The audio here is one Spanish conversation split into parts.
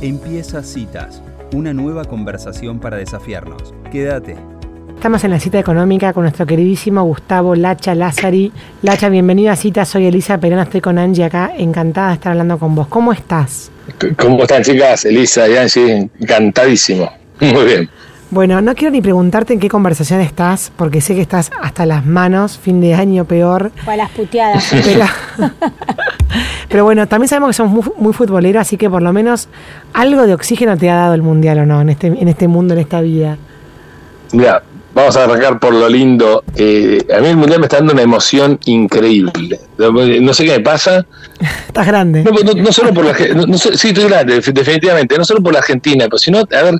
Empieza Citas, una nueva conversación para desafiarnos. Quédate. Estamos en la cita económica con nuestro queridísimo Gustavo Lacha Lázari. Lacha, bienvenido a Cita, soy Elisa Perón, estoy con Angie acá, encantada de estar hablando con vos. ¿Cómo estás? ¿Cómo están chicas? Elisa y Angie, encantadísimo. Muy bien. Bueno, no quiero ni preguntarte en qué conversación estás, porque sé que estás hasta las manos, fin de año peor. O a las puteadas. Pero, pero bueno, también sabemos que somos muy, muy futboleros, así que por lo menos algo de oxígeno te ha dado el mundial o no, en este, en este mundo, en esta vida. Mira, vamos a arrancar por lo lindo. Eh, a mí el mundial me está dando una emoción increíble. No sé qué me pasa. Estás grande. No, no- no solo por la no- sí, estoy grande, definitivamente. No solo por la Argentina, pero sino, a ver,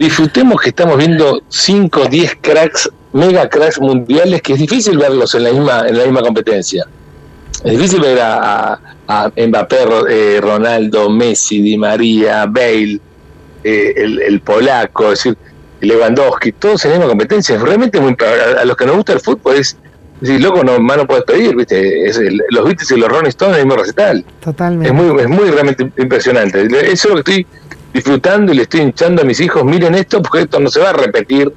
disfrutemos que estamos viendo 5, 10 cracks, mega cracks mundiales, que es difícil verlos en la misma, en la misma competencia. Es difícil ver a, Mbappé, eh, Ronaldo, Messi, Di María, Bale, eh, el, el polaco, es decir, Lewandowski, todos en la misma competencia. Es realmente muy. A, a los que nos gusta el fútbol es. es decir, loco, no, más no puedes pedir, ¿viste? Es el- los Beatles y los Rolling Stones en el mismo recital. Totalmente. Es muy, es muy realmente impresionante. Eso es lo que estoy disfrutando y le estoy hinchando a mis hijos. Miren esto, porque esto no se va a repetir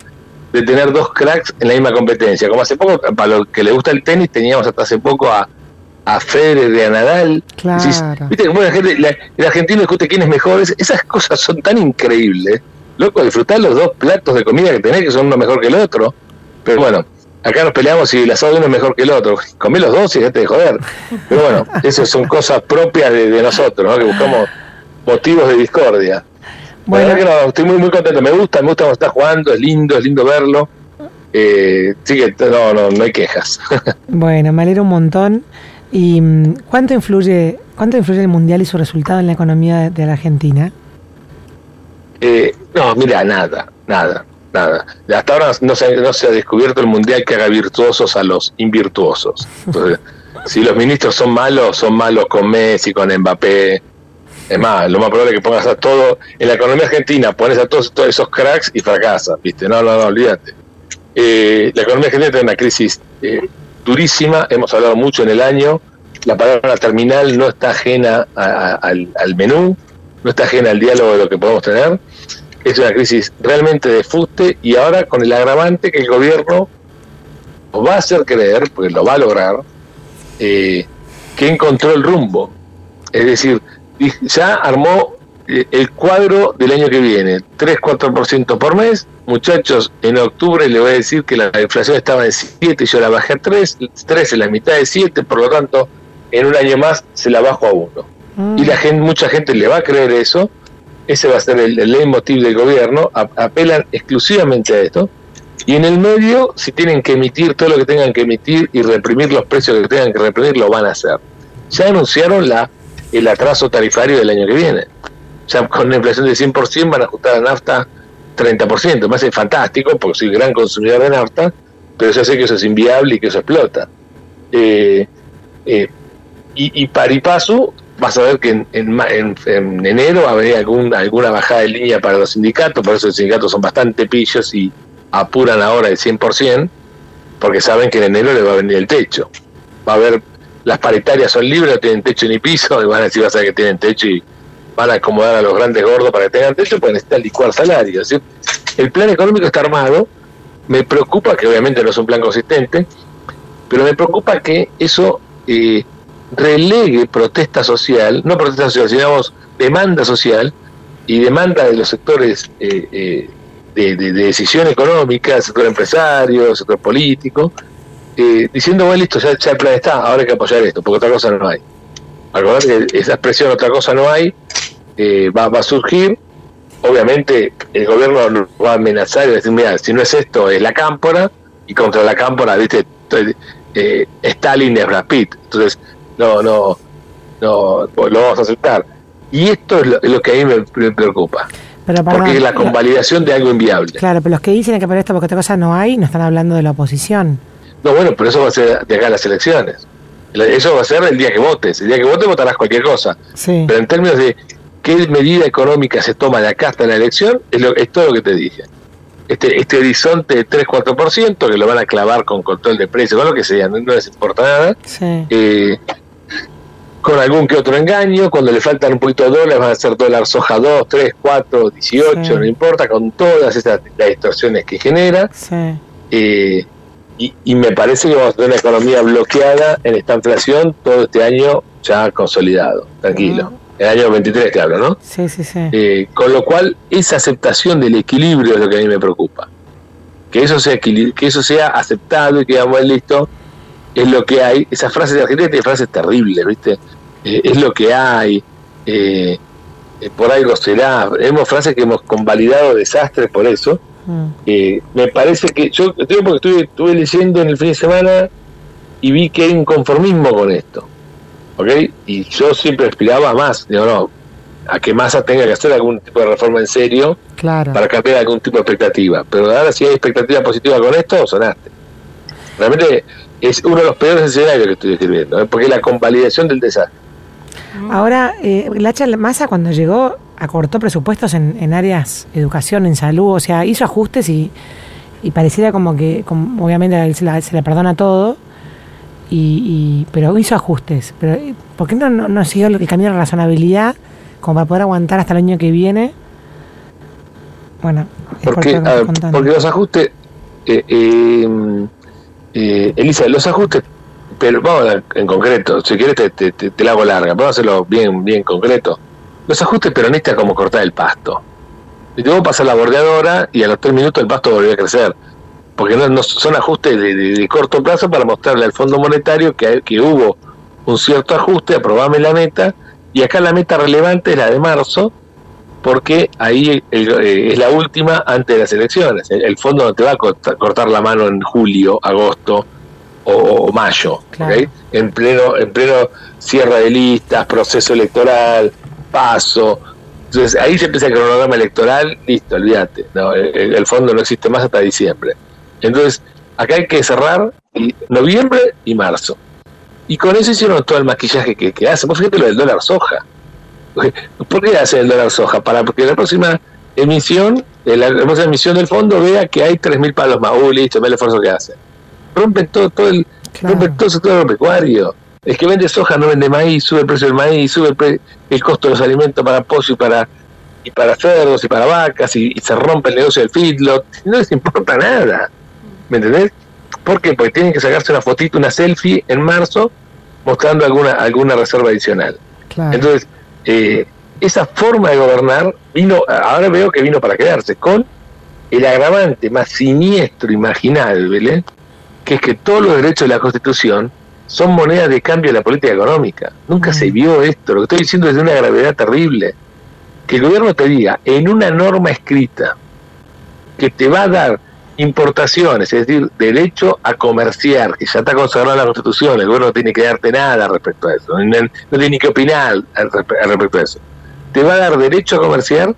de tener dos cracks en la misma competencia. Como hace poco, para los que les gusta el tenis, teníamos hasta hace poco a, a Federer y a Nadal. Claro. Decís, Viste la gente, la- el argentino discute quién es mejor. Es- Esas cosas son tan increíbles. Loco, disfrutar los dos platos de comida que tenés, que son uno mejor que el otro. Pero bueno, acá nos peleamos si el asado de uno es mejor que el otro. Comé los dos y dejate de joder. Pero bueno, esas son cosas propias de, de nosotros, ¿no? Que buscamos motivos de discordia. Bueno. La verdad que no, estoy muy, muy contento. Me gusta, me gusta cómo está jugando, es lindo, es lindo verlo. Eh, sí que no, no, no hay quejas. Bueno, me alegro un montón. ¿Y mm, cuánto influye, cuánto influye el mundial y su resultado en la economía de, de la Argentina? Eh, no, mira, nada, nada, nada. Hasta ahora no se, no se ha descubierto el mundial que haga virtuosos a los invirtuosos. Entonces, si los ministros son malos, son malos con Messi, con Mbappé. Es más, lo más probable es que pongas a todo, en la economía argentina, pones a todos, esos cracks y fracasas, ¿viste? No, no, no, olvídate. Eh, la economía argentina tiene una crisis eh, durísima, hemos hablado mucho en el año, la palabra terminal no está ajena al, al menú, no está ajena al diálogo de lo que podemos tener, es una crisis realmente de fuste y ahora con el agravante que el gobierno nos va a hacer creer, porque lo va a lograr, eh, que encontró el rumbo. Es decir, ya armó eh, el cuadro del año que viene, 3-4% por mes. Muchachos, en octubre le voy a decir que la inflación estaba en 7 y yo la bajé a 3, 3 es la mitad de 7, por lo tanto, en un año más se la bajo a 1 Mm, y la gente, mucha gente le va a creer eso, ese va a ser el, el leitmotiv del gobierno, a- apelan exclusivamente a esto, y en el medio, si tienen que emitir todo lo que tengan que emitir y reprimir los precios que tengan que reprimir, lo van a hacer. Ya anunciaron la el atraso tarifario del año que viene. Ya con una inflación de 100% van a ajustar la nafta 30%. Me parece fantástico porque soy gran consumidor de nafta, pero ya sé que eso es inviable y que eso explota. Eh, eh, y, y vas a ver que en, en en- en enero a algún, alguna bajada de línea para los sindicatos, por eso los sindicatos son bastante pillos y apuran ahora el 100%, porque saben que en enero les va a venir el techo. Va a haber, las paritarias son libres, no tienen techo ni piso, y van a decir, vas a que tienen techo y van a acomodar a los grandes gordos para que tengan techo, porque necesitan licuar salarios. Decir, el plan económico está armado, me preocupa que obviamente no es un plan consistente, pero me preocupa que eso eh, relegue protesta social, no protesta social, sino demanda social y demanda de los sectores eh, eh, de, de- de decisión económica, sector empresario, sector político, eh, diciendo, bueno, listo, ya, ya el plan está, ahora hay que apoyar esto, porque otra cosa no hay. Acordate que esa expresión, otra cosa no hay, eh, va, va a surgir. Obviamente el gobierno va a amenazar y va a decir, mira, si no es esto, es la cámpora, y contra la cámpora, viste, eh, Stalin es Brad Pitt. Entonces, no, no, no, lo vamos a aceptar. Y esto es lo, es lo que a mí me, me preocupa, Pero porque es la convalidación de algo inviable. Claro, pero los que dicen que para esto porque otra cosa no hay, no están hablando de la oposición. No, bueno, pero eso va a ser de acá a las elecciones. Eso va a ser el día que votes. El día que votes votarás cualquier cosa. Sí. Pero en términos de qué medida económica se toma de acá hasta la elección, es, lo, es todo lo que te dije. Este, este horizonte de 3-4%, que lo van a clavar con control de precios, con lo que sea, no, no les importa nada. Sí. Eh, con algún que otro engaño, cuando le faltan un poquito de dólares van a ser dólar soja 2, 3, 4, 18, no importa, con todas esas las distorsiones que genera. Eh, y, me parece que vamos a tener una economía bloqueada en esta inflación todo este año ya consolidado, tranquilo. El año 23 que hablo, ¿no? Sí, sí, sí. Eh, con lo cual, esa aceptación del equilibrio es lo que a mí me preocupa. Que eso sea, que eso sea aceptado y que digamos, listo, es lo que hay. Esas frases de Argentina tienen frases terribles, ¿viste? Eh, es lo que hay, eh, por algo será. Hemos frases que hemos convalidado desastres por eso. Mm. me parece que yo porque estuve, estuve leyendo en el fin de semana y vi que hay un conformismo con esto. ¿Ok? Y yo siempre aspiraba a más. Digo, no, a que Massa tenga que hacer algún tipo de reforma en serio para cambiar algún tipo de expectativa. Pero ahora si hay expectativa positiva con esto, sonaste. Realmente es uno de los peores escenarios que estoy describiendo, porque es la convalidación del desastre. Ahora, eh, Lacha Massa cuando llegó acortó presupuestos en, en, áreas, educación, en salud, o sea, hizo ajustes y, pareciera como que, obviamente se, le perdona todo, y, pero hizo ajustes. Pero ¿Por qué no, no, siguió el camino de razonabilidad como para poder aguantar hasta el año que viene? Bueno, porque, porque los ajustes... Eh, eh, eh, Elisa, los ajustes, pero vamos en concreto, si quieres te, te, te, la hago larga, vamos a hacerlo bien, bien concreto. Los ajustes peronistas como cortar el pasto. Y luego pasar la bordeadora y a los tres minutos el pasto volvió a crecer. Porque no, son ajustes de, corto plazo para mostrarle al Fondo Monetario que, que hubo un cierto ajuste, aprobame la meta, y acá la meta relevante es la de marzo, porque ahí eh, es la última antes de las elecciones. El, fondo no te va a cortar, la mano en julio, agosto o, mayo, en pleno en pleno cierre de listas, proceso electoral, paso. Entonces ahí se empieza el cronograma electoral, listo, olvídate. el, fondo no existe más hasta diciembre. Entonces, acá hay que cerrar noviembre y marzo. Y con eso hicieron todo el maquillaje que, que hacen. fíjate lo del dólar soja. ¿Por qué hace el dólar soja? Para que la próxima emisión, la, próxima emisión del fondo vea que hay 3.000 palos más. Uy, listo, ve el esfuerzo que hace. Rompen todo, todo el, rompen todo el sector agropecuario. El que vende soja no vende maíz, sube el precio del maíz, sube el, costo de los alimentos para pollo y para y para cerdos y para vacas y, se rompe el negocio del feedlot. No les importa nada. ¿Me entendés? ¿Por qué? Porque tienen que sacarse una fotito, una selfie en marzo mostrando alguna alguna reserva adicional. Entonces, eh, esa forma de gobernar vino, ahora veo que vino para quedarse, con el agravante más siniestro imaginable, que es que todos los derechos de la Constitución son monedas de cambio de la política económica. Nunca se mm. vio esto, lo que estoy diciendo es de una gravedad terrible. Que el gobierno te diga en una norma escrita que te va a dar importaciones, es decir, derecho a comerciar, que ya está consagrado en la Constitución, el gobierno no tiene que darte nada respecto a eso, no, tiene ni que opinar al, respecto a eso. Te va a dar derecho a comerciar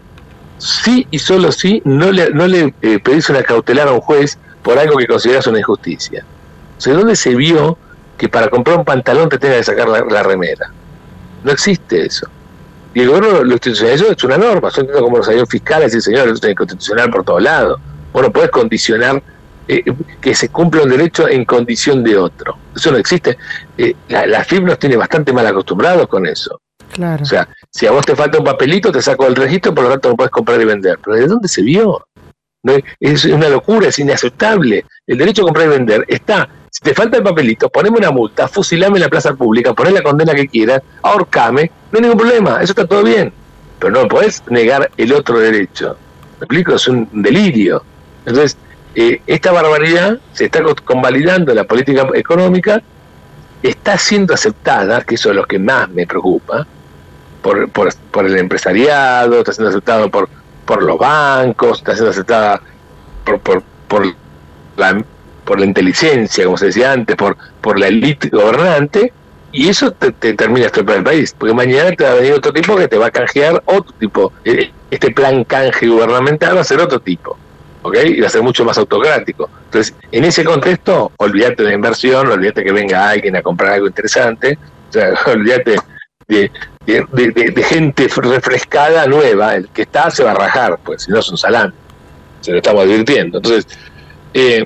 sí y solo si no le, no le eh, pedís una cautelar a un juez por algo que consideras una injusticia. O sea, ¿dónde se vio que para comprar un pantalón te tenga que sacar la, remera? No existe eso. Y el gobierno lo institucionalizó, es una norma, son como los años fiscales y señores, es constitucional por todos lados bueno, puedes condicionar eh, que se cumpla un derecho en condición de otro. Eso no existe. Eh, la, FIB nos tiene bastante mal acostumbrados con eso. Claro. O sea, si a vos te falta un papelito, te saco del registro, por lo tanto no puedes comprar y vender. Pero ¿de dónde se vio? No, es una locura, es inaceptable. El derecho a comprar y vender está. Si te falta el papelito, poneme una multa, fusilame en la plaza pública, poné la condena que quieras, ahorcame, no hay ningún problema, eso está todo bien. Pero no podés negar el otro derecho. ¿Me explico? Es un delirio. Entonces, eh, esta barbaridad se está convalidando en la política económica, está siendo aceptada, que eso es lo que más me preocupa, por, por, el empresariado, está siendo aceptado por, por los bancos, está siendo aceptada por, por, por, la, por la inteligencia, como se decía antes, por, por la élite gobernante, y eso te, termina estropeando el país, porque mañana te va a venir otro tipo que te va a canjear otro tipo. Eh, este plan canje gubernamental va a ser otro tipo. Y va a ser mucho más autocrático. Entonces, en ese contexto, olvídate de inversión, olvídate que venga alguien a comprar algo interesante, o sea, olvídate de, de, gente refrescada nueva, el que está se va a rajar, pues si no es un salán, se lo estamos advirtiendo. Entonces, eh,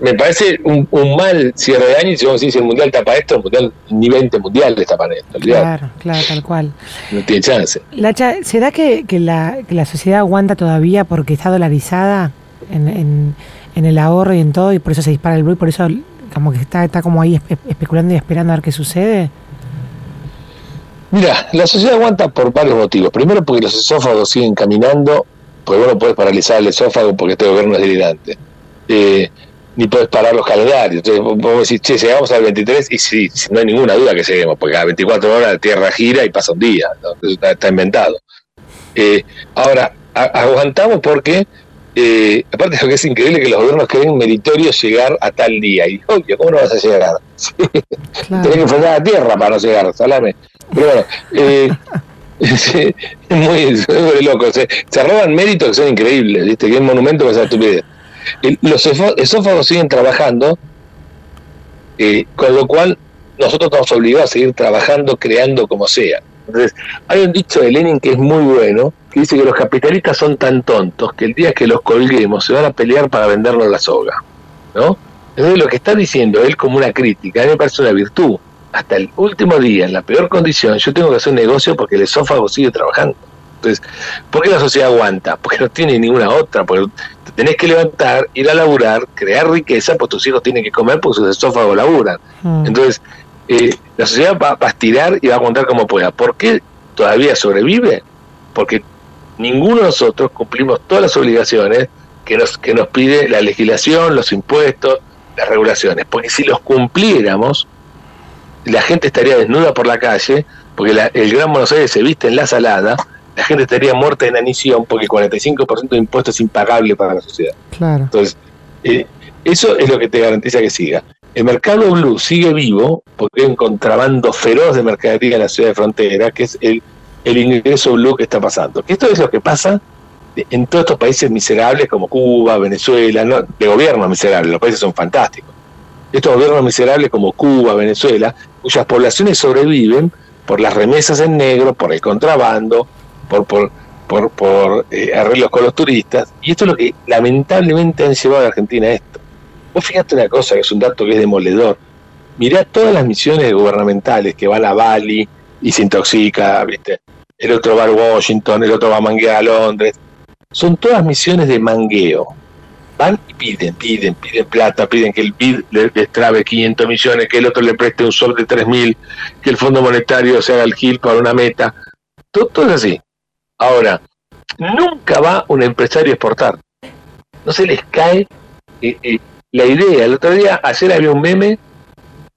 me parece un, mal cierre de año y si vos decís el mundial tapa esto, el mundial, ni 20 mundiales tapan esto. Claro, claro, tal cual. No tiene chance. Lacha, ¿será que, que, la, que la sociedad aguanta todavía porque está dolarizada en, en, en, el ahorro y en todo y por eso se dispara el blue y por eso como que está, está como ahí especulando y esperando a ver qué sucede? Mira, la sociedad aguanta por varios motivos. Primero porque los esófagos siguen caminando, porque vos no puedes paralizar el esófago porque este gobierno es delirante. Eh, ni puedes parar los calendarios. Entonces vos decís, che, llegamos al 23 y sí, no hay ninguna duda que lleguemos, porque a 24 horas la Tierra gira y pasa un día. está, inventado. Eh, ahora, aguantamos porque, eh, aparte de lo que es increíble, que los gobiernos creen meritorio llegar a tal día. Y, oye, ¿cómo no vas a llegar? Tenés que enfrentar a la Tierra para no llegar, salame. Pero bueno, eh, es muy, muy loco. Se, se roban méritos que son increíbles, ¿viste? Que es un monumento que esa estupidez los esófagos siguen trabajando, eh, con lo cual nosotros estamos obligados a seguir trabajando, creando como sea. Entonces, hay un dicho de Lenin que es muy bueno, que dice que los capitalistas son tan tontos que el día que los colguemos se van a pelear para vendernos la soga. ¿no? Entonces, lo que está diciendo él como una crítica, a mí me parece una virtud. Hasta el último día, en la peor condición, yo tengo que hacer un negocio porque el esófago sigue trabajando. Entonces, ¿por qué la sociedad aguanta? Porque no tiene ninguna otra, porque te tenés que levantar, ir a laburar, crear riqueza, pues tus hijos tienen que comer porque sus esófagos laburan. Mm. Entonces, eh, la sociedad va, a estirar y va a aguantar como pueda. ¿Por qué todavía sobrevive? Porque ninguno de nosotros cumplimos todas las obligaciones que nos, que nos pide la legislación, los impuestos, las regulaciones. Porque si los cumpliéramos, la gente estaría desnuda por la calle, porque el Gran Buenos Aires se viste en la salada, la gente estaría muerta de inanición porque el 45% de impuestos es impagable para la sociedad. Claro. Entonces, eh, eso es lo que te garantiza que siga. El mercado blue sigue vivo porque hay un contrabando feroz de mercadería en la ciudad de frontera, que es el, el ingreso blue que está pasando. Esto es lo que pasa en todos estos países miserables como Cuba, Venezuela, ¿no? de gobiernos miserables, los países son fantásticos. Estos gobiernos miserables como Cuba, Venezuela, cuyas poblaciones sobreviven por las remesas en negro, por el contrabando, por, por, por, por eh, arreglos con los turistas, y esto es lo que lamentablemente han llevado a Argentina esto. Vos fíjate una cosa, que es un dato que es demoledor. Mirá todas las misiones gubernamentales que van a Bali y se intoxica, ¿viste? El otro va a Washington, el otro va a manguear a Londres. Son todas misiones de mangueo. Van y piden, piden, piden plata, piden que el BID le, trabe 500 millones, que el otro le preste un sol de 3.000, que el Fondo Monetario se haga el GIL para una meta. Todo es así. Ahora, nunca va un empresario a exportar. No se les cae eh, eh, la idea. El otro día, ayer había un meme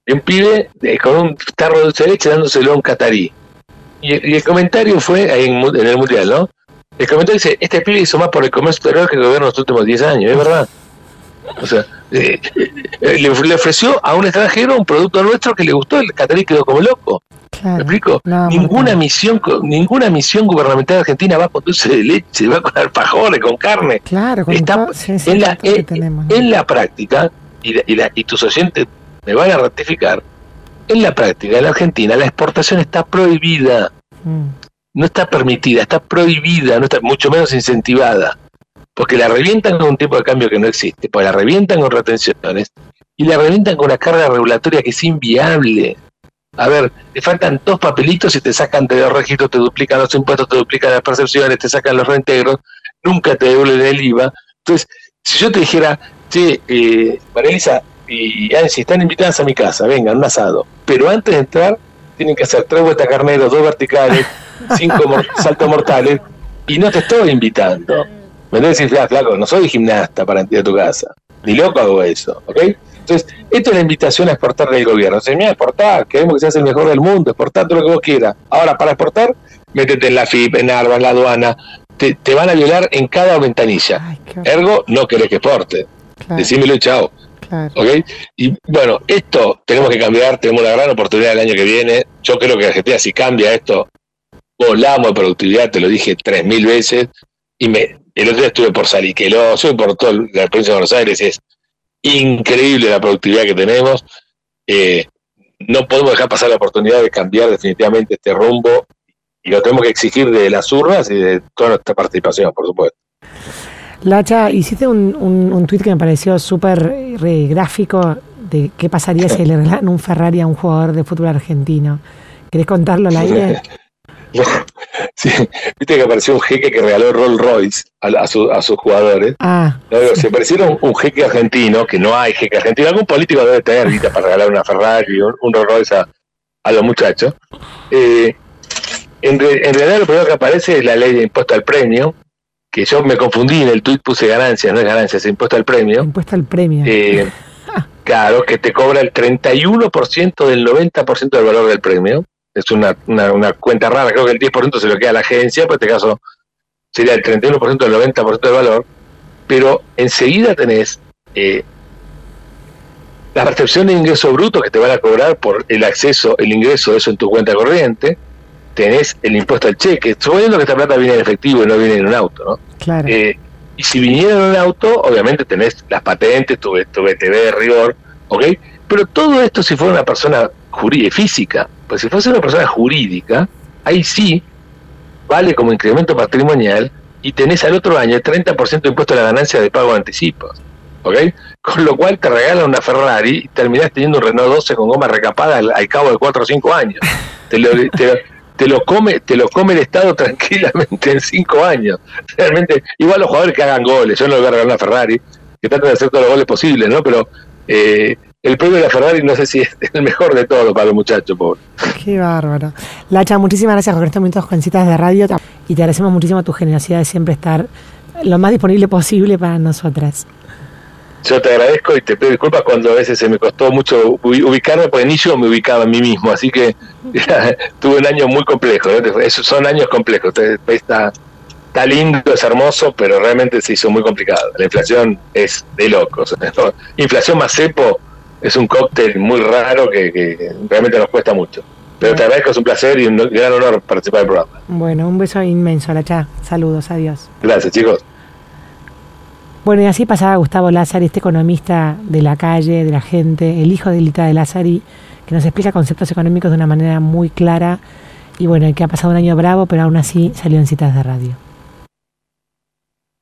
de un pibe con un tarro de dulce de leche dándoselo a un catarí. Y, el comentario fue ahí en, el Mundial, ¿no? El comentario dice, este pibe hizo más por el comercio exterior que el gobierno en los últimos 10 años, es verdad. O sea, eh, le, ofreció a un extranjero un producto nuestro que le gustó, el catarí quedó como loco. ¿Me explico? ninguna misión ninguna misión gubernamental argentina va con dulce de leche, va con alfajores, con carne. Claro, Está, en, la, en, la práctica, y, y, y tus oyentes me van a ratificar, en la práctica, en la Argentina, la exportación está prohibida. Mm. No está permitida, está prohibida, no está mucho menos incentivada. Porque la revientan con un tipo de cambio que no existe, porque la revientan con retenciones y la revientan con una carga regulatoria que es inviable. A ver, te faltan dos papelitos y te sacan de los registros, te duplican los impuestos, te duplican las percepciones, te sacan los reintegros, nunca te devuelven el IVA. Entonces, si yo te dijera, che, eh, María y si están invitadas a mi casa, vengan, un asado, pero antes de entrar tienen que hacer tres vueltas carneros, dos verticales, cinco saltos mortales, y no te estoy invitando. Me a decir, flaco, no soy gimnasta para entrar a tu casa, ni loco hago eso, ¿ok? Entonces, esto es la invitación a exportar del gobierno. Se me a exportar, queremos que seas el mejor del mundo, exportar todo lo que vos quieras. Ahora, para exportar, métete en la FIP, en ARBA, en la aduana. Te, van a violar en cada ventanilla. Ergo, no querés que exporte. Decímelo chao. Y bueno, esto tenemos que cambiar, tenemos una gran oportunidad el año que viene. Yo creo que Argentina, si cambia esto, volamos de productividad, te lo dije tres mil veces. Y me, el otro día estuve por Saliqueló, soy por toda la provincia de Buenos Aires, es increíble la productividad que tenemos. Eh, no podemos dejar pasar la oportunidad de cambiar definitivamente este rumbo y lo tenemos que exigir de las urnas y de toda nuestra participación, por supuesto. Lacha, hiciste un, un, un tuit que me pareció súper gráfico de qué pasaría si le regalan un Ferrari a un jugador de fútbol argentino. ¿Querés contarlo al aire? No, sí, viste que apareció un jeque que regaló Rolls Royce a, a, su- a sus jugadores. Ah, No, digo, si apareciera un, un jeque argentino, que no hay jeque argentino, algún político debe tener para regalar una Ferrari, un, un Rolls Royce a, a los muchachos. Eh, en, re- en realidad lo primero que aparece es la ley de impuesto al premio, que yo me confundí en el tuit, puse ganancias, no es ganancias, es impuesto al premio. impuesto al premio. Eh, claro, que te cobra el 31% del 90% del valor del premio. Es una, una, una cuenta rara, creo que el 10% se lo queda a la agencia, pues en este caso sería el 31% del 90% del valor. Pero enseguida tenés eh, la recepción de ingreso bruto que te van a cobrar por el acceso, el ingreso de eso en tu cuenta corriente. Tenés el impuesto al cheque, suponiendo que esta plata viene en efectivo y no viene en un auto, ¿no? claro. Eh, y si viniera en un auto, obviamente tenés las patentes, tu, tu BTV de rigor, ¿ok? Pero todo esto si fuera una persona jurídica, física, pues si fuese una persona jurídica, ahí sí vale como incremento patrimonial y tenés al otro año el 30% de impuesto a la ganancia de pago de anticipos, ¿ok? Con lo cual te regalan una Ferrari y terminás teniendo un Renault 12 con goma recapada al, cabo de 4 o 5 años. Te lo, te lo- come te lo come el Estado tranquilamente en 5 años realmente, igual los jugadores que hagan goles, yo no le voy a regalar una Ferrari, que traten de hacer todos los goles posibles, ¿no? Pero eh, el premio de la Ferrari no sé si es el mejor de todos para los muchachos, pobre. Qué bárbaro. Lacha, muchísimas gracias por estos minutos con citas de radio y te agradecemos muchísimo tu generosidad de siempre estar lo más disponible posible para nosotras. Yo te agradezco y te pido disculpas cuando a veces se me costó mucho ubi- ubicarme, porque ni yo me ubicaba a mí mismo, así que tuve un año muy complejo, ¿no? Esos son años complejos, está, está lindo, es hermoso, pero realmente se hizo muy complicado. La inflación es de locos. ¿no? Inflación más cepo es un cóctel muy raro que, que realmente nos cuesta mucho. Pero te agradezco, es un placer y un gran honor participar del programa. Bueno, un beso inmenso, Lacha. Saludos, adiós. Gracias, chicos. Bueno, y así pasaba Gustavo Lázari, este economista de la calle, de la gente, el hijo de Lita de Lázari, que nos explica conceptos económicos de una manera muy clara. Y bueno, que ha pasado un año bravo, pero aún así salió en citas de radio.